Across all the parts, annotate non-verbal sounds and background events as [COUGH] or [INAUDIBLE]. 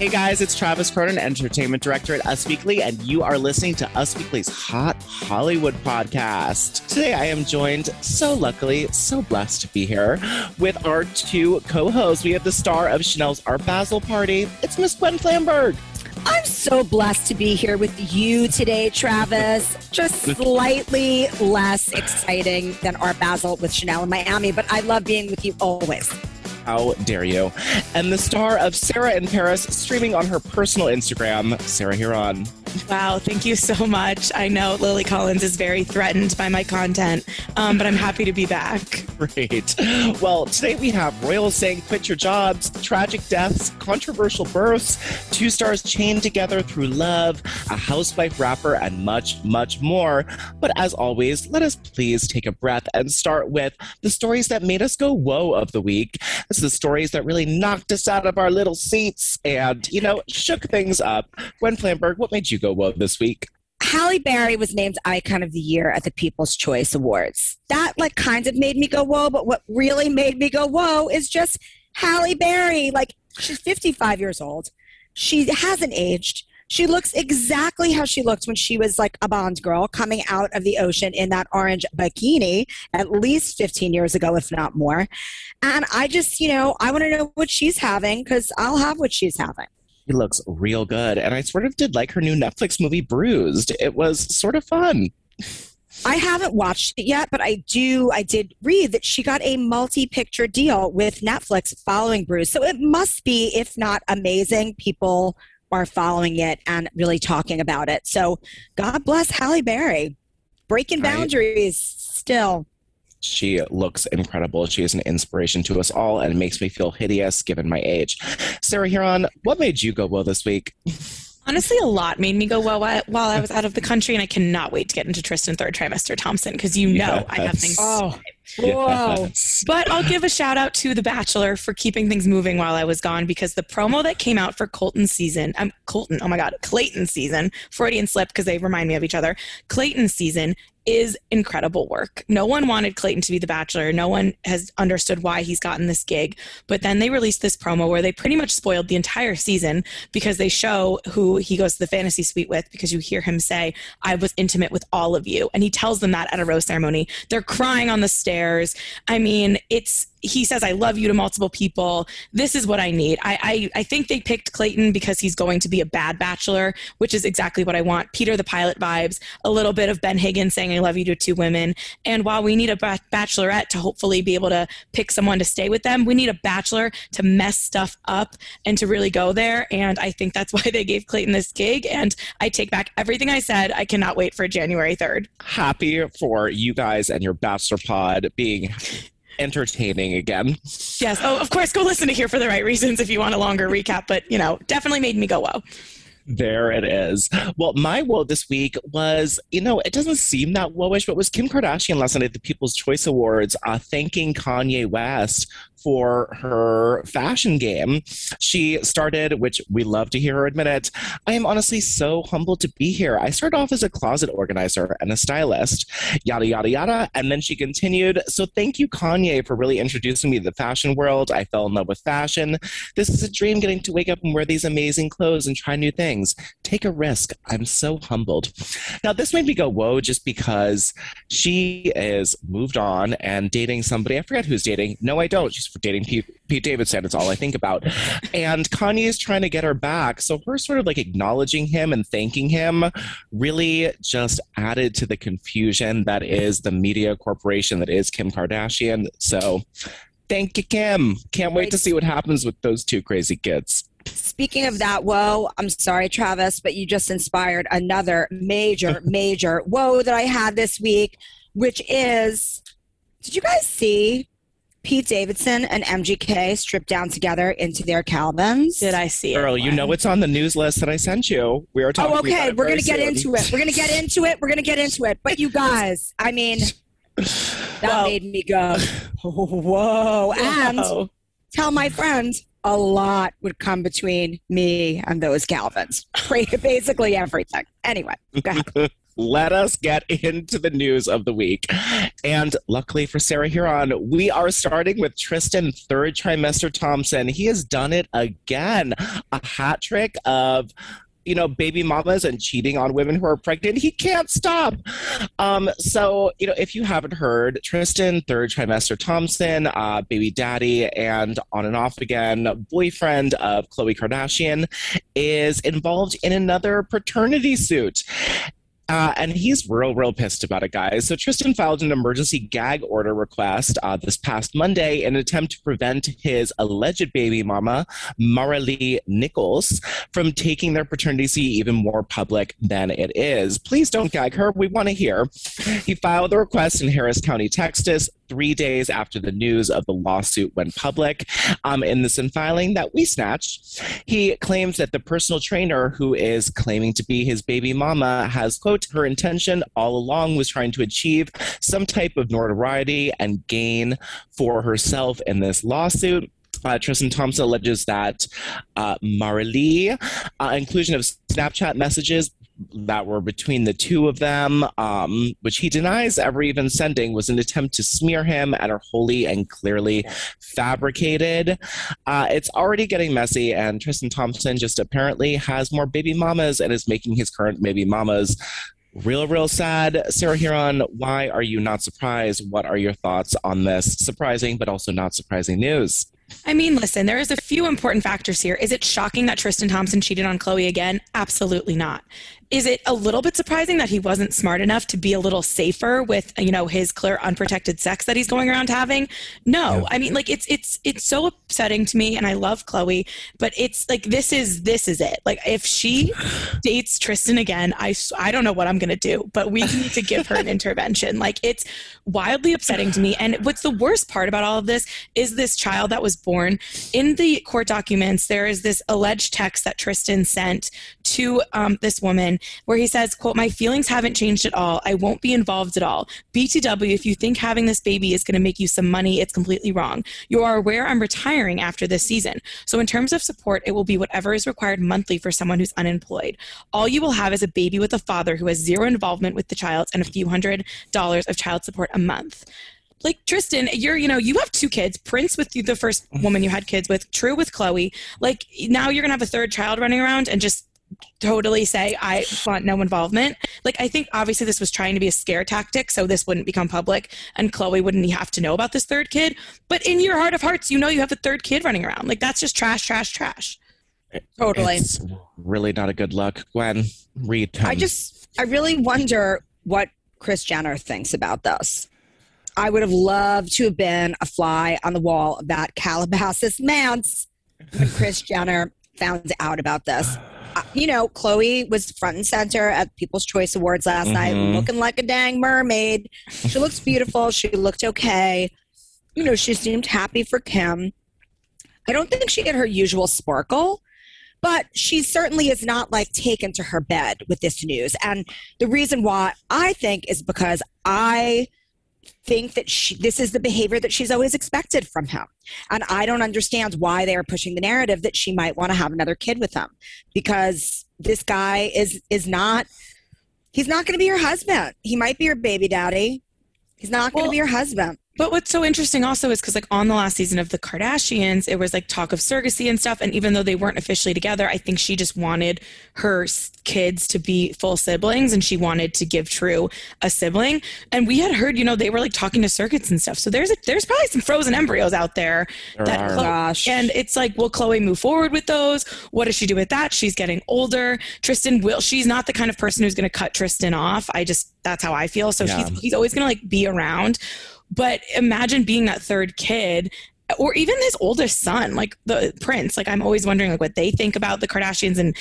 Hey guys, it's Travis Cronin, Entertainment Director at Us Weekly, and you are listening to Us Weekly's Hot Hollywood podcast. Today I am joined, so luckily, so blessed to be here, with our two co hosts. We have the star of Chanel's Art Basel Party. It's Miss Gwen Flamberg. I'm so blessed to be here with you today, Travis. Just slightly less exciting than Art Basel with Chanel in Miami, but I love being with you always. How dare you? And the star of Sarah in Paris, streaming on her personal Instagram, Sarah Hearon. Wow, thank you so much. I know Lily Collins is very threatened by my content, um, but I'm happy to be back. Great. Well, today we have royals saying quit your jobs, tragic deaths, controversial births, two stars chained together through love, a housewife rapper, and much, much more. But as always, let us please take a breath and start with the stories that made us go whoa of the week. This is the stories that really knocked us out of our little seats and, you know, shook things up. Gwen Flamberg, what made you go whoa this week? Halle Berry was named Icon of the Year at the People's Choice Awards. That like kind of made me go whoa, but what really made me go whoa is just Halle Berry. Like she's 55 years old. She hasn't aged. She looks exactly how she looked when she was like a Bond girl coming out of the ocean in that orange bikini at least 15 years ago, if not more. And I just, you know, I want to know what she's having because I'll have what she's having. She looks real good. And I sort of did like her new Netflix movie, Bruised. It was sort of fun. I haven't watched it yet, but I do. I did read that she got a multi-picture deal with Netflix following Bruised. So it must be, if not amazing, people are following it and really talking about it. So God bless Halle Berry, breaking Right. boundaries still. She looks incredible. She is an inspiration to us all and makes me feel hideous given my age. Sarah Hearon, what made you go well this week? Honestly, a lot made me go well while while I was out of the country, and I cannot wait to get into Tristan third trimester Thompson because you know I have things. Oh, whoa. Yes. But I'll give a shout out to The Bachelor for keeping things moving while I was gone because the promo that came out for Colton season, um, Colton, oh my God, Clayton season, Freudian slip because they remind me of each other. Clayton season is incredible work. No one wanted Clayton to be The Bachelor. No one has understood why he's gotten this gig. But then they released this promo where they pretty much spoiled the entire season because they show who he goes to the fantasy suite with because you hear him say, I was intimate with all of you. And he tells them that at a rose ceremony. They're crying on the stairs. I mean, it's he says i love you to multiple people this is what i need I, I i think they picked clayton because he's going to be a bad bachelor which is exactly what i want peter the pilot vibes a little bit of ben higgins saying i love you to two women. And while we need a bachelorette to hopefully be able to pick someone to stay with them we need a bachelor to mess stuff up and to really go there. And i think that's [LAUGHS] why they gave clayton this gig. And i take back everything i said. I cannot wait for january 3rd Happy for you guys and your Bachelor Pod being entertaining again. yes. Oh of course go listen to here for the right reasons if you want a longer recap but you know definitely made me go whoa There it is. Well, my woe this week was, you know, it doesn't seem that woeish, but was Kim Kardashian last night at the People's Choice Awards uh, thanking Kanye West for her fashion game. She started, which we love to hear her admit it. I am honestly so humbled to be here. I started off as a closet organizer and a stylist, yada, yada, yada. And then she continued. So thank you, Kanye, for really introducing me to the fashion world. I fell in love with fashion. This is a dream getting to wake up and wear these amazing clothes and try new things. Take a risk. I'm so humbled. Now, this made me go, whoa, just because she is moved on and dating somebody. I forget who's dating. No, I don't. She's dating Pete, Pete Davidson. It's all I think about. And Kanye is trying to get her back. So her sort of like acknowledging him and thanking him really just added to the confusion that is the media corporation that is Kim Kardashian. So thank you, Kim. Can't wait to see what happens with those two crazy kids. Speaking of that, whoa, I'm sorry, Travis, but you just inspired another major, [LAUGHS] major whoa that I had this week, which is did you guys see Pete Davidson and MGK stripped down together into their Calvins? Did I see Girl, it? you know it's on the news list that I sent you. We are talking. Oh, okay. about it We're gonna get soon. into it. We're gonna get into it. We're gonna get into it. But you guys, I mean, that Well- made me go, whoa. [LAUGHS] And tell my friends a lot would come between me and those Calvins. Basically everything. Anyway, go ahead. [LAUGHS] let us get [LAUGHS] into the news of the week. And luckily for Sarah Hearon, we are starting with Tristan third trimester Thompson. He has done it again. A hat trick of you know, baby mamas and cheating on women who are pregnant. He can't stop. Um, so, you know, if you haven't heard, Tristan, third trimester Thompson, uh, baby daddy, and on and off again, boyfriend of Khloe Kardashian, is involved in another paternity suit. Uh, and he's real, real pissed about it, guys. So Tristan filed an emergency gag order request uh, this past Monday in an attempt to prevent his alleged baby mama, Maralee Nichols, from taking their paternity see even more public than it is. Please don't gag her. We want to hear. He filed the request in Harris County, Texas, three days after the news of the lawsuit went public. Um, in this filing that we snatched, he claims that the personal trainer who is claiming to be his baby mama has, quote, her intention all along was trying to achieve some type of notoriety and gain for herself in this lawsuit. Uh, Tristan Thompson alleges that uh, Maralee, uh, inclusion of Snapchat messages that were between the two of them, um, which he denies ever even sending, was an attempt to smear him and are wholly and clearly fabricated. Uh, it's already getting messy, and Tristan Thompson just apparently has more baby mamas and is making his current baby mamas real, real sad. Sarah Hearon, why are you not surprised? What are your thoughts on this surprising but also not surprising news? I mean, listen, there is a few important factors here. Is it shocking that Tristan Thompson cheated on Khloe again? Absolutely not. Is it a little bit surprising that he wasn't smart enough to be a little safer with, you know, his clear unprotected sex that he's going around having? No. I mean, like it's it's it's so upsetting to me and I love Khloe, but it's like this is this is it. Like if she [LAUGHS] dates Tristan again, i i don't know what I'm going to do, but we need to give her an [LAUGHS] intervention. Like it's wildly upsetting to me and what's the worst part about all of this is this child that was born in the court documents there is this alleged text that Tristan sent to um, this woman where he says quote my feelings haven't changed at all i won't be involved at all btw if you think having this baby is going to make you some money it's completely wrong you are aware i'm retiring after this season so in terms of support it will be whatever is required monthly for someone who's unemployed all you will have is a baby with a father who has zero involvement with the child and a few hundred dollars of child support a month like Tristan, you're you know you have two kids. Prince with the first woman you had kids with. True with Khloe. Like now you're gonna have a third child running around and just totally say I want no involvement. Like I think obviously this was trying to be a scare tactic, so this wouldn't become public and Khloe wouldn't have to know about this third kid. But in your heart of hearts, you know you have a third kid running around. Like that's just trash, trash, trash. Totally. It's really not a good look. Gwen, read him. I just, I really wonder what Kris Jenner thinks about this. I would have loved to have been a fly on the wall of that Calabasas manse when Kris Jenner found out about this. You know, Khloe was front and center at People's Choice Awards last night, Mhm. looking like a dang mermaid. She looks [LAUGHS] beautiful. She looked okay. You know, she seemed happy for Kim. I don't think she had her usual sparkle, but she certainly is not like taken to her bed with this news. And the reason why I think is because I think that she, this is the behavior that she's always expected from him. And I don't understand why they are pushing the narrative that she might want to have another kid with him because this guy is is not he's not going to be your husband. He might be your baby daddy. He's not going to Well, be your husband. But what's so interesting also is because like on the last season of the Kardashians, it was like talk of surrogacy and stuff. And even though they weren't officially together, I think she just wanted her kids to be full siblings, and she wanted to give True a sibling. And we had heard, you know, they were like talking to surrogates and stuff. So there's a, there's probably some frozen embryos out there. There that are. Khloe- Gosh. and it's like, will Khloe move forward with those? What does she do with that? She's getting older. Tristan will. She's not the kind of person who's going to cut Tristan off. I just that's how I feel. So Yeah. he's he's always going to like be around. But imagine being that third kid or even his oldest son, like the prince. Like I'm always wondering like what they think about the Kardashians and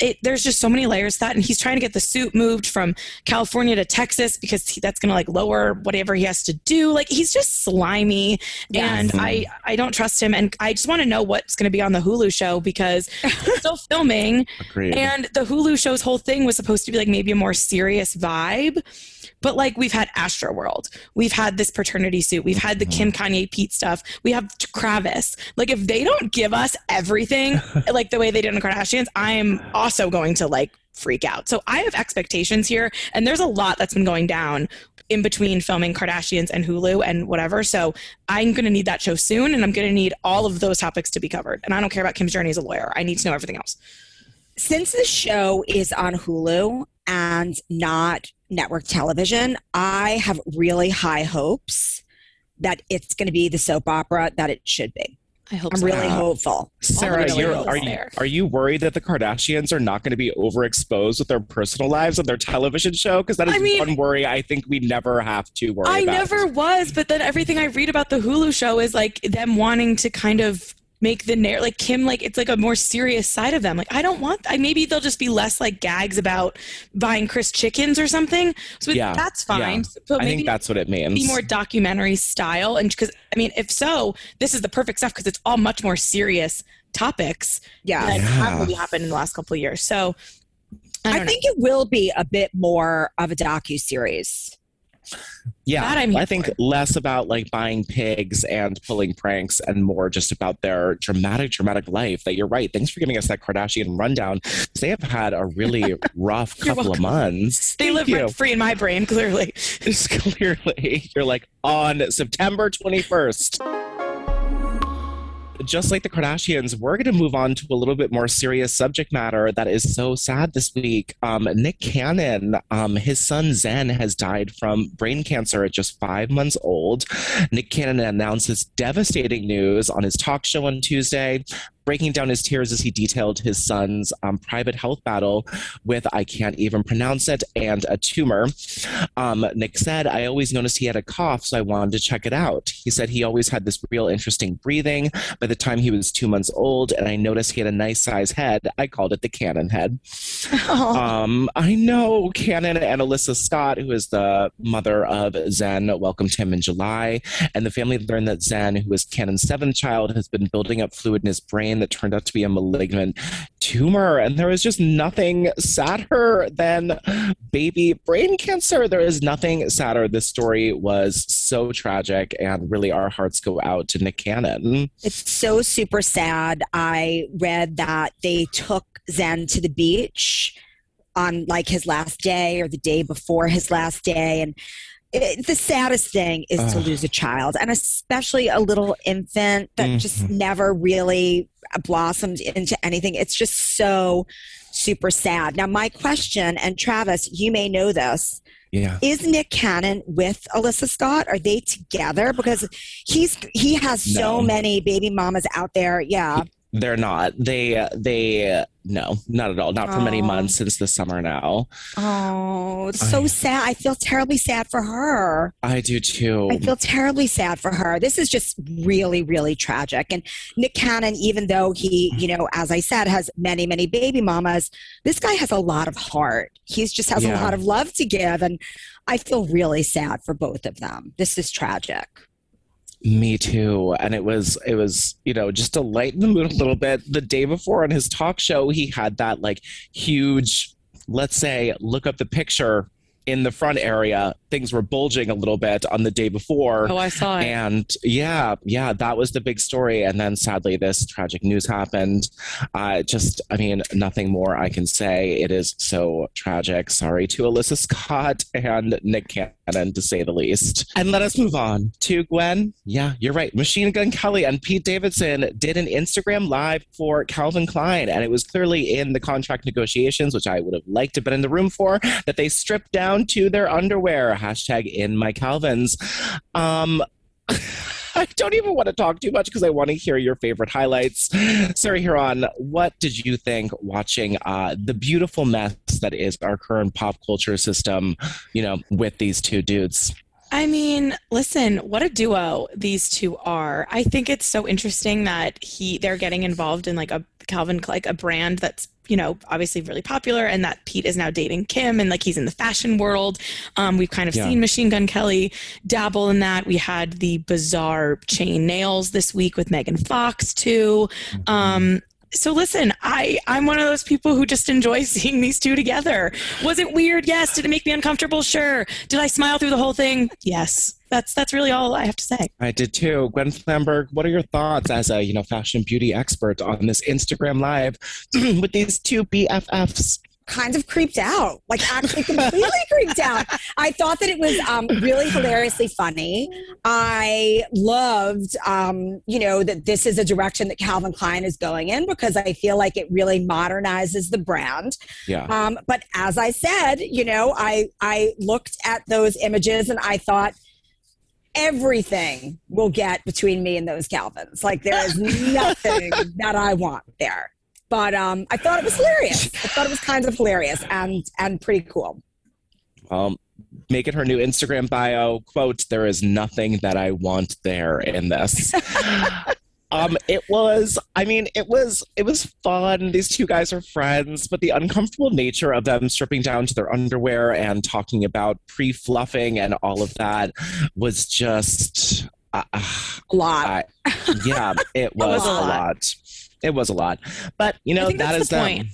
it there's just so many layers to that and he's trying to get the suit moved from California to Texas because he, that's going to like lower whatever he has to do. Like he's just slimy and I mm-hmm. I don't trust him and I just want to know what's going to be on the Hulu show because it's still [LAUGHS] filming Agreed. and the Hulu show's whole thing was supposed to be like maybe a more serious vibe. But like we've had Astro World, we've had this paternity suit, we've had the Kim mm-hmm. Kanye Pete stuff, we have Kravis. Like if they don't give us everything [LAUGHS] like the way they did in the Kardashians, I am also going to like freak out. So I have expectations here, and there's a lot that's been going down in between filming Kardashians and Hulu and whatever. So I'm going to need that show soon, and I'm going to need all of those topics to be covered. And I don't care about Kim's journey as a lawyer. I need to know everything else. Since the show is on Hulu and not network television, I have really high hopes that it's going to be the soap opera that it should be. I hope I'm so. really Yeah. hopeful. Sarah, really you're, goes are you are you worried that the Kardashians are not going to be overexposed with their personal lives on their television show? Because that is I mean- one worry I think we never have to worry about I about. never was, but then everything I read about the Hulu show is like them wanting to kind of make the narrative like Kim like it's like a more serious side of them. Like I don't want I maybe they'll just be less like gags about buying Kris chickens or something. So Yeah, that's fine. yeah. But I maybe think that's what it means. be more documentary style and because I mean if so, this is the perfect stuff because it's all much more serious topics Yeah. that Yeah. have really happened in the last couple of years. So I, I, think it will be a bit more of a docu series. Yeah, that I'm I think for. less about like buying pigs and pulling pranks and more just about their dramatic, dramatic life. That you're right. Thanks for giving us that Kardashian rundown. They have had a really [LAUGHS] rough couple of months. they Thank live rent free in my brain clearly. Just [LAUGHS] clearly, you're like on September 21st. Just like the Kardashians, we're going to move on to a little bit more serious subject matter that is so sad this week. Um, Nick Cannon, um, his son Zen, has died from brain cancer at just five months old. Nick Cannon announced this devastating news on his talk show on Tuesday, breaking down his tears as he detailed his son's um, private health battle with, I can't even pronounce it, and a tumor. Um, Nick said, I always noticed he had a cough, so I wanted to check it out. He said he always had this real interesting breathing by the time he was two months old, and I noticed he had a nice size head. I called it the cannon head. Um, I know Cannon and Alyssa Scott, who is the mother of Zen, welcomed him in July. And the family learned that Zen, who is Cannon's seventh child, has been building up fluid in his brain that turned out to be a malignant tumor. And there is just nothing sadder than baby brain cancer. There is nothing sadder. This story was so tragic, and really our hearts go out to Nick Cannon. It's so super sad. I read that they took Zen to the beach on like his last day or the day before his last day. And it, the saddest thing is to lose a child, and especially a little infant that just mm-hmm. never really blossomed into anything. It's just so super sad. Now, my question, and Travis, you may know this. Yeah. Is Nick Cannon with Alyssa Scott? Are they together? Because he's he has so many baby mamas out there. Yeah. They're not. They they no, not at all. Not for many months since the summer now. Oh, it's so I- sad. I feel terribly sad for her. I do too. I feel terribly sad for her. This is just really, really tragic. And Nick Cannon, even though he, you know, as I said, has many, many baby mamas, this guy has a lot of heart. He's just has Yeah. a lot of love to give. And I feel really sad for both of them. This is tragic. Me too. And it was it was, you know, just to lighten the mood a little bit. The day before on his talk show, he had that like huge, let's say, look up the picture in the front area, things were bulging a little bit on the day before. Oh, I saw it. And yeah, yeah, that was the big story. And then sadly, this tragic news happened. Uh, just, I mean, nothing more I can say. It is so tragic. Sorry to Alyssa Scott and Nick Cannon, to say the least. And let us move on to Gwen. Yeah, you're right. Machine Gun Kelly and Pete Davidson did an Instagram live for Calvin Klein. And it was clearly in the contract negotiations, which I would have liked to have been in the room for, that they stripped down to their underwear. Hashtag in my Calvins. Um, [LAUGHS] [LAUGHS] I don't even want to talk too much because I want to hear your favorite highlights. Sarah Hearon, what did you think watching uh, the beautiful mess that is our current pop culture system, you know, with these two dudes? I mean, listen, what a duo these two are. I think it's so interesting that he they're getting involved in like a Calvin like a brand that's you know obviously really popular and that Pete is now dating Kim and like he's in the fashion world. Um, we've kind of Yeah. seen Machine Gun Kelly dabble in that. We had the bizarre chain nails this week with Megan Fox too. Um, so listen, I I'm one of those people who just enjoy [LAUGHS] seeing these two together. Was it weird? Yes. Did it make me uncomfortable? Sure. Did I smile through the whole thing? Yes. That's that's really all I have to say. I did too. Gwen Flamberg, what are your thoughts as a you know fashion beauty expert on this Instagram live [CLEARS THROAT] with these two BFFs? Kind of creeped out, like actually completely [LAUGHS] creeped out. I thought that it was um, really hilariously funny. I loved, um, you know, that this is a direction that Calvin Klein is going in because I feel like it really modernizes the brand. Yeah. Um, but as I said, you know, I I looked at those images and I thought everything will get between me and those Calvins. Like there is [LAUGHS] nothing that I want there. But um, I thought it was hilarious. I thought it was kind of hilarious and and pretty cool. Um, make it her new Instagram bio. Quote, there is nothing that I want there in this. [LAUGHS] um, it was, I mean, it was, it was fun. These two guys are friends, but the uncomfortable nature of them stripping down to their underwear and talking about pre-fluffing and all of that was just, uh, A lot. I, yeah, it [LAUGHS] was, a a lot. Lot. It was a lot, but you know I think that that's the them. Um, point,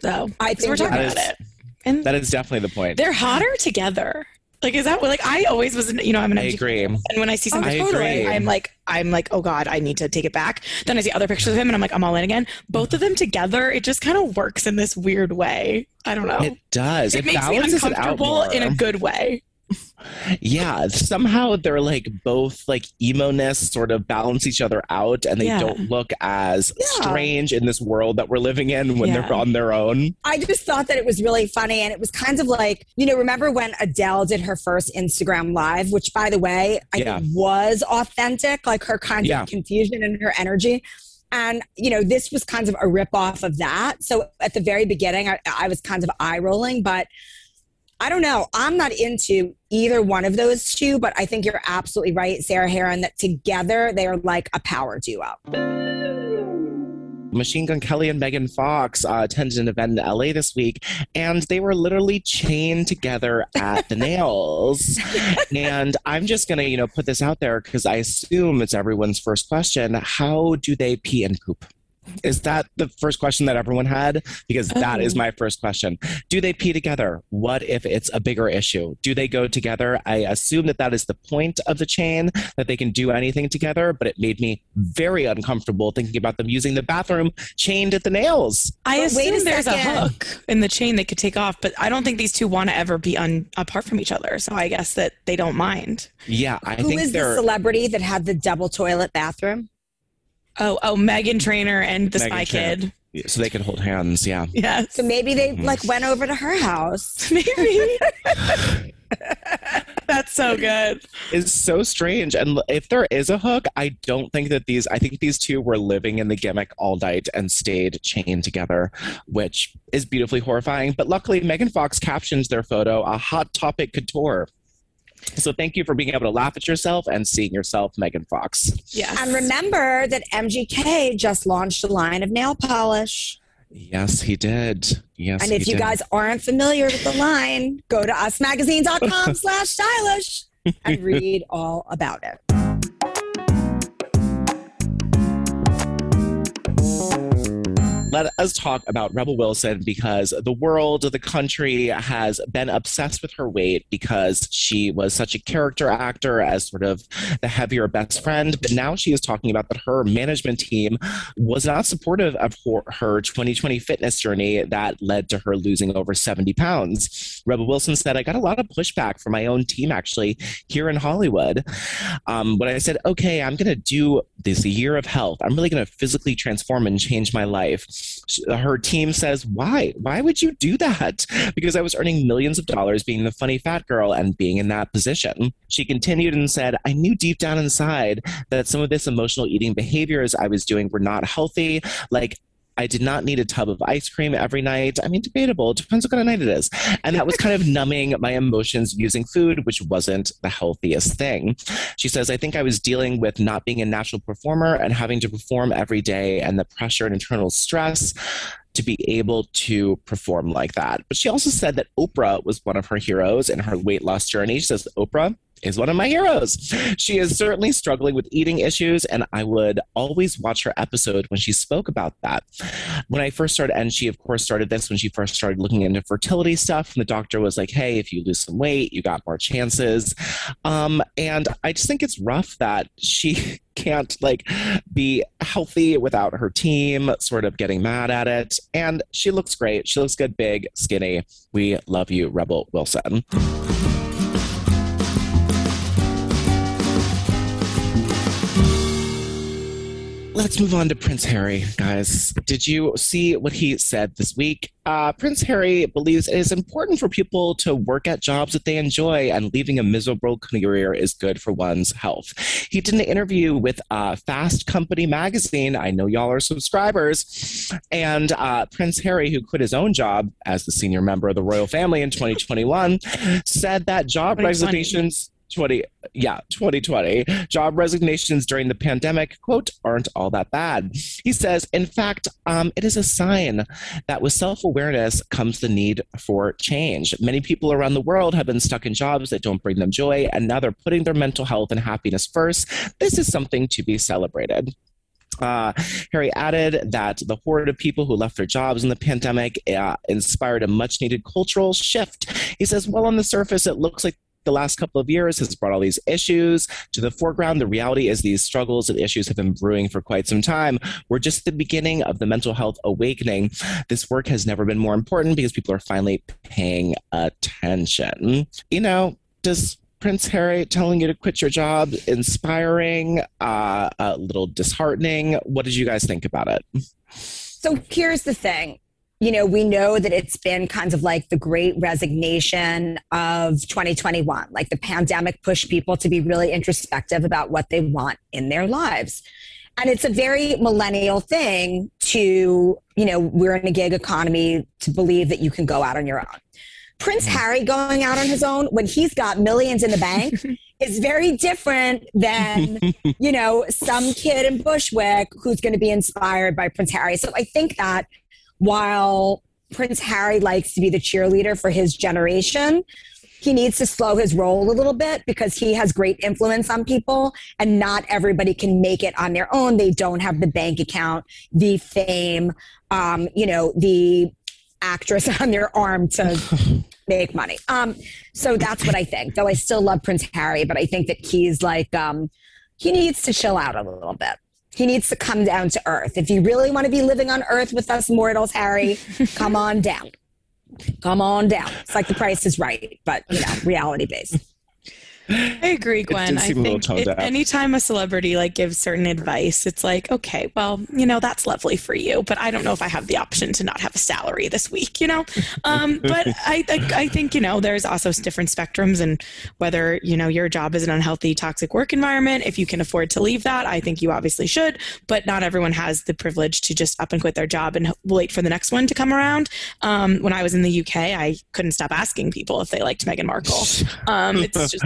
though. think we're talking that about is- it, and That is definitely the point. they're hotter together. Like, is that what? Like, I always was, you know, I'm an I MG agree. and when I see something, I totally, agree. I'm like, I'm like, oh god, I need to take it back. Then I see other pictures of him, and I'm like, I'm all in again. Both of them together, it just kind of works in this weird way. I don't know. It does. It, It, makes me balances it out uncomfortable in a good way. Yeah, somehow they're like both like emo-ness sort of balance each other out, and they Yeah. don't look as Yeah. strange in this world that we're living in when Yeah. they're on their own. I just thought that it was really funny. And it was kind of like, you know, remember when Adele did her first Instagram live, which by the way, I think was authentic, like her kind of confusion and her energy. And, you know, this was kind of a ripoff of that. So at the very beginning, I, I was kind of eye rolling, but I don't know. I'm not into either one of those two, but I think you're absolutely right, Sarah Hearon, that together they are like a power duo. Machine Gun Kelly and Megan Fox uh, attended an event in LA this week, and they were literally chained together at the nails. [LAUGHS] And I'm just gonna, you know, put this out there because I assume it's everyone's first question: How do they pee and poop? Is that the first question that everyone had? Because that is Oh. my first question. Do they pee together? What if it's a bigger issue? Do they go together? I assume that that is the point of the chain, that they can do anything together, but it made me very uncomfortable thinking about them using the bathroom chained at the nails. I But wait a assume there's a hook in the chain they could take off, but I don't think these two want to ever be un- apart from each other. So I guess that they don't mind. Yeah, I Who think is the they're. celebrity that had the double toilet bathroom? Oh, oh, Meghan Trainor and the Meghan Spy Trainor. Kid. so they could hold hands, yeah. Yes, So maybe they Mhm. like went over to her house. [LAUGHS] maybe. [LAUGHS] That's so good. is so strange. And l- if there is a hook, I don't think that these, I think these two were living in the gimmick all night and stayed chained together, which is beautifully horrifying. But luckily, Megan Fox captions their photo a hot topic couture. So thank you for being able to laugh at yourself and seeing yourself, Megan Fox. Yes. And remember that MGK just launched a line of nail polish. Yes, he did. Yes. and if he you did. guys aren't familiar with the line, go to usmagazine.com [LAUGHS] slash stylish and read all about it. Let us talk about Rebel Wilson because the world, the country has been obsessed with her weight because she was such a character actor as sort of the heavier best friend. But now she is talking about that her management team was not supportive of her, her 2020 fitness journey that led to her losing over 70 pounds. Rebel Wilson said, I got a lot of pushback from my own team actually here in Hollywood. Um, I said, okay, I'm going to do this year of health, I'm really going to physically transform and change my life. Her team says, why? Why would you do that? [LAUGHS] Because I was earning millions of dollars being the funny fat girl and being in that position. She continued and said, I knew deep down inside that some of this emotional eating behaviors I was doing were not healthy. Like, I did not need a tub of ice cream every night. I mean, debatable. It depends what kind of night it is. And that was kind of [LAUGHS] numbing my emotions using food, which wasn't the healthiest thing. She says, I think I was dealing with not being a natural performer and having to perform every day and the pressure and internal stress to be able to perform like that. But she also said that Oprah was one of her heroes in her weight loss journey. She says, Oprah is one of my heroes. She is certainly struggling with eating issues, and I would always watch her episode when she spoke about that. When I first started, and she, of course, started this when she first started looking into fertility stuff, and the doctor was like, hey, if you lose some weight, you got more chances. Um, and I just think it's rough that she [LAUGHS] can't like be healthy without her team sort of getting mad at it and she looks great she looks good big skinny we love you rebel wilson Let's move on to Prince Harry, guys. Did you see what he said this week? Uh, Prince Harry believes it is important for people to work at jobs that they enjoy, and leaving a miserable career is good for one's health. He did an interview with uh, Fast Company magazine. I know y'all are subscribers. And uh, Prince Harry, who quit his own job as the senior member of the royal family in 2021, said that job resignations 20 yeah 2020 job resignations during the pandemic quote aren't all that bad. He says in fact um, it is a sign that with self-awareness comes the need for change. Many people around the world have been stuck in jobs that don't bring them joy and now they're putting their mental health and happiness first. This is something to be celebrated. Uh, Harry added that the horde of people who left their jobs in the pandemic uh, inspired a much needed cultural shift. He says, well, on the surface, it looks like the last couple of years has brought all these issues to the foreground. The reality is these struggles and issues have been brewing for quite some time. We're just at the beginning of the mental health awakening. This work has never been more important because people are finally paying attention. You know, does Prince Harry telling you to quit your job inspiring, uh, a little disheartening? What did you guys think about it? So here's the thing you know, we know that it's been kind of like the great resignation of 2021. Like the pandemic pushed people to be really introspective about what they want in their lives. And it's a very millennial thing to, you know, we're in a gig economy to believe that you can go out on your own. Prince mm-hmm. Harry going out on his own when he's got millions in the bank [LAUGHS] is very different than, [LAUGHS] you know, some kid in Bushwick who's going to be inspired by Prince Harry. So I think that while Prince Harry likes to be the cheerleader for his generation, he needs to slow his roll a little bit because he has great influence on people and not everybody can make it on their own. They don't have the bank account, the fame, um, you know, the actress [LAUGHS] on their arm to [LAUGHS] make money. Um, so that's what I think. Though I still love Prince Harry, but I think that he's like, um, he needs to chill out a little bit he needs to come down to earth. If you really want to be living on earth with us mortals, Harry, [LAUGHS] come on down. Come on down. It's like the price is right, but you know, reality based. I agree, Gwen. I think it, anytime a celebrity like gives certain advice, it's like, okay, well, you know, that's lovely for you, but I don't know if I have the option to not have a salary this week, you know. Um, but [LAUGHS] I, I, I think you know, there's also different spectrums, and whether you know your job is an unhealthy, toxic work environment, if you can afford to leave that, I think you obviously should. But not everyone has the privilege to just up and quit their job and wait for the next one to come around. Um, when I was in the UK, I couldn't stop asking people if they liked Meghan Markle. [LAUGHS] Um, it's just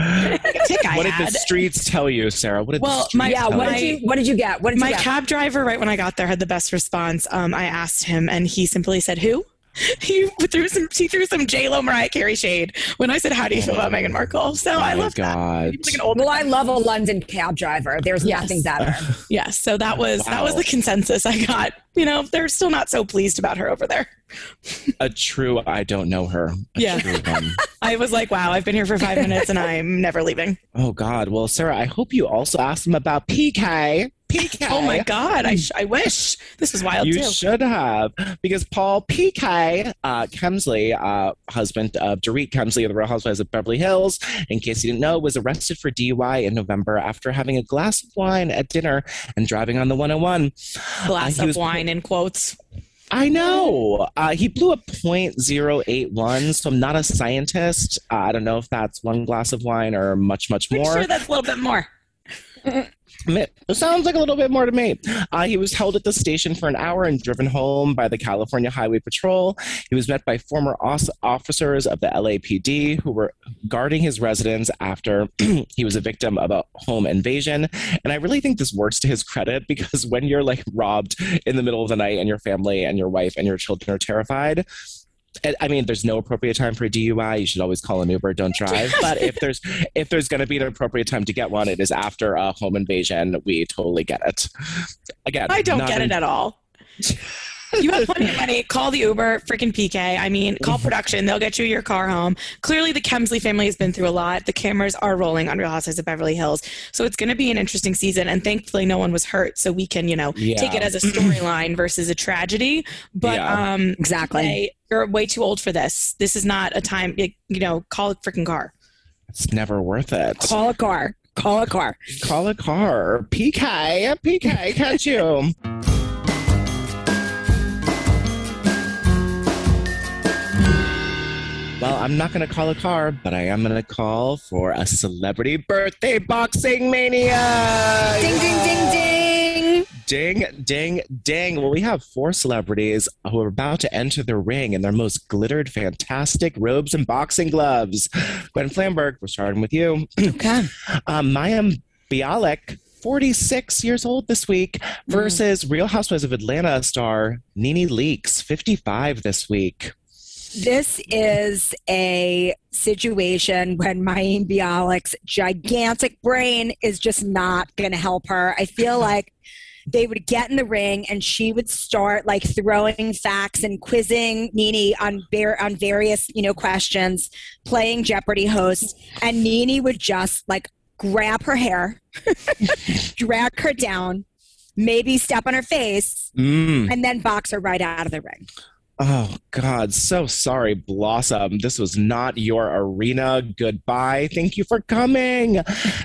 what did the streets tell you, Sarah? What did well, the streets my, yeah, what did you what did you get? What did my you get? cab driver right when I got there had the best response. Um, I asked him, and he simply said, "Who?" [LAUGHS] he threw some he threw some J Lo Mariah Carey shade when I said how do you feel about oh Meghan Markle. So I Oh my love that. God. He was like an old Well, I love a London cab driver. There's Yes. nothing better. [LAUGHS] Yes, so that oh, was that was the consensus I got. You know, they're still not so pleased about her over there. A true, I don't know her. A Yeah. true. [LAUGHS] I was like, wow, I've been here for five minutes and I'm never leaving. Oh God. Well, Sarah, I hope you also asked them about PK. PK. Oh my god, I, sh- I wish this was wild You too. should have, because Paul PK uh, Kemsley, uh, husband of Dorit Kemsley of the Real Housewives of Beverly Hills, in case you didn't know, was arrested for DUI in November after having a glass of wine at dinner and driving on the 101. Glass Uh, of was- wine in quotes. I know. Uh, he blew a .081, so I'm not a scientist. Uh, I don't know if that's one glass of wine or much, much more. I'm more. sure that's a little bit more. [LAUGHS] It sounds like a little bit more to me. Uh, he was held at the station for an hour and driven home by the California Highway Patrol. He was met by former officers of the LAPD who were guarding his residence after [CLEARS THROAT] he was a victim of a home invasion. And I really think this works to his credit [LAUGHS] because when you're like robbed in the middle of the night and your family and your wife and your children are terrified, I- mean, there's no appropriate time for a DUI. You should always call an Uber, don't [LAUGHS] drive. But if there's if there's going to be an appropriate time to get one, it is after a home invasion. We totally get it. Again, I don't get in- it at all. [LAUGHS] You have plenty of money. Call the Uber, freaking PK. I mean, call production. They'll get you your car home. Clearly, the Kemsley family has been through a lot. The cameras are rolling on Real Housewives of Beverly Hills. So it's going to be an interesting season. And thankfully, no one was hurt. So we can, you know, Yeah. take it as a storyline versus a tragedy. But Yeah. um, Exactly. they- you're way too old for this. This is not a time, you know, call a freaking car. It's never worth it. Call a car. Call a car. Call a car. PK, PK, catch you. [LAUGHS] I'm not going to call a car, but I am going to call for a celebrity birthday boxing mania. Ding, ding, ding, ding. Ding, ding, ding. Well, we have four celebrities who are about to enter the ring in their most glittered, fantastic robes and boxing gloves. Gwen Flamberg, we're starting with you. Okay. [CLEARS THROAT] Um, Mayim Bialik, 46 years old this week, versus Real Housewives of Atlanta star Nene Leakes, 55 this week. This is a situation when Mayim Bialik's gigantic brain is just not going to help her. I feel [LAUGHS] like they would get in the ring and she would start like throwing facts and quizzing Nene on var- on various you know questions, playing Jeopardy host, and Nene would just like grab her hair, [LAUGHS] drag her down, maybe step on her face, Mm. and then box her right out of the ring. Oh, God. So sorry, Blossom. This was not your arena. Goodbye. Thank you for coming.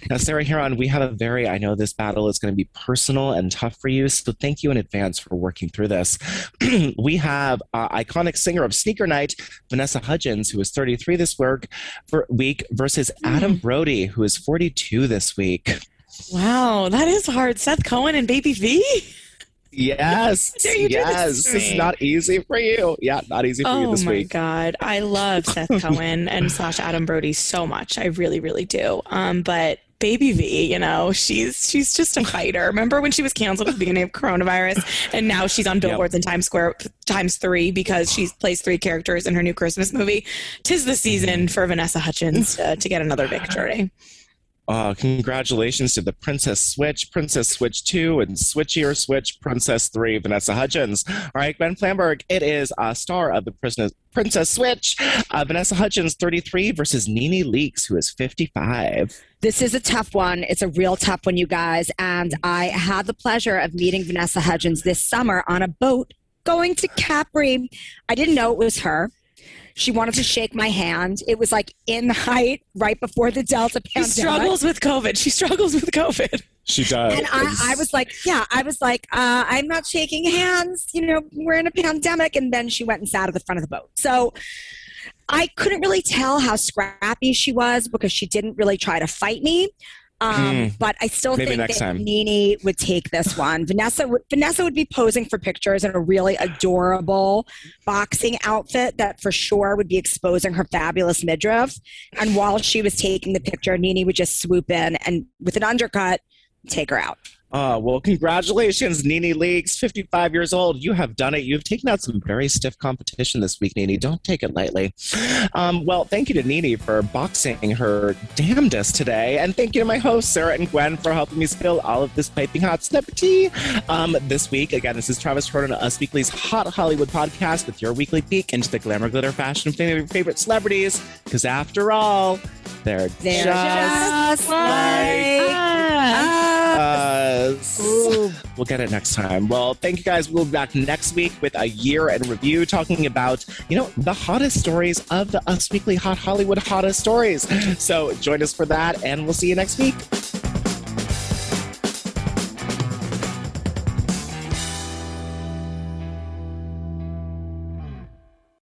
Now, Sarah Hearon, we have a very, I know this battle is going to be personal and tough for you. So thank you in advance for working through this. [CLEARS THROAT] we have uh, iconic singer of Sneaker Night, Vanessa Hudgens, who is 33 this work, for, week, versus Adam Brody, who is 42 this week. Wow, that is hard. Seth Cohen and Baby V? [LAUGHS] Yes. [LAUGHS] dare you do this yes. is not easy for you. Yeah, not easy for you this week. Oh my god, I love Seth [LAUGHS] Cohen and slash Adam Brody so much. I really, really do. Um, but Baby V, you know, she's she's just a fighter. Remember when she was canceled at the beginning of coronavirus, and now she's on billboards in Times Square times three because she plays three characters in her new Christmas movie. Tis the season for Vanessa Hudgens uh, to get another victory. Uh, congratulations to the Princess Switch, Princess Switch 2, and Switchier Switch, Princess 3, Vanessa Hudgens. All right, Gwen Flamberg, it is a star of the Princess, Princess Switch, uh, Vanessa Hudgens, 33, versus Nene Leakes, who is 55. This is a tough one. It's a real tough one, you guys. And I had the pleasure of meeting Vanessa Hudgens this summer on a boat going to Capri. I didn't know it was her. She wanted to shake my hand. It was like in the height, right before the Delta pandemic. She struggles with COVID. She struggles with COVID. She does. And I, I was like, yeah, I was like, uh, I'm not shaking hands. You know, we're in a pandemic. And then she went and sat at the front of the boat. So I couldn't really tell how scrappy she was because she didn't really try to fight me. Um, Hmm. But I still think that time. Nene would take this one. Vanessa would Vanessa would be posing for pictures in a really adorable boxing outfit that for sure would be exposing her fabulous midriff. And while she was taking the picture, Nene would just swoop in and with an undercut, take her out. Uh, well, congratulations, Nene Leakes, 55 years old. You have done it. You've taken out some very stiff competition this week, Nene. Don't take it lightly. Um, well, thank you to Nene for boxing her damnedest today. And thank you to my hosts, Sarah and Gwen, for helping me spill all of this piping hot celebrity. Um, this week, again, this is Travis Jordan, Us Weekly's Hot Hollywood podcast with your weekly peek into the glamour, glitter, fashion of your favorite celebrities. Because after all, they're, They're just, just like us. Ooh. We'll get it next time. Well, thank you guys. We'll be back next week with a year in review talking about, you know, the hottest stories of the Us Weekly Hot Hollywood hottest stories. So join us for that, and we'll see you next week.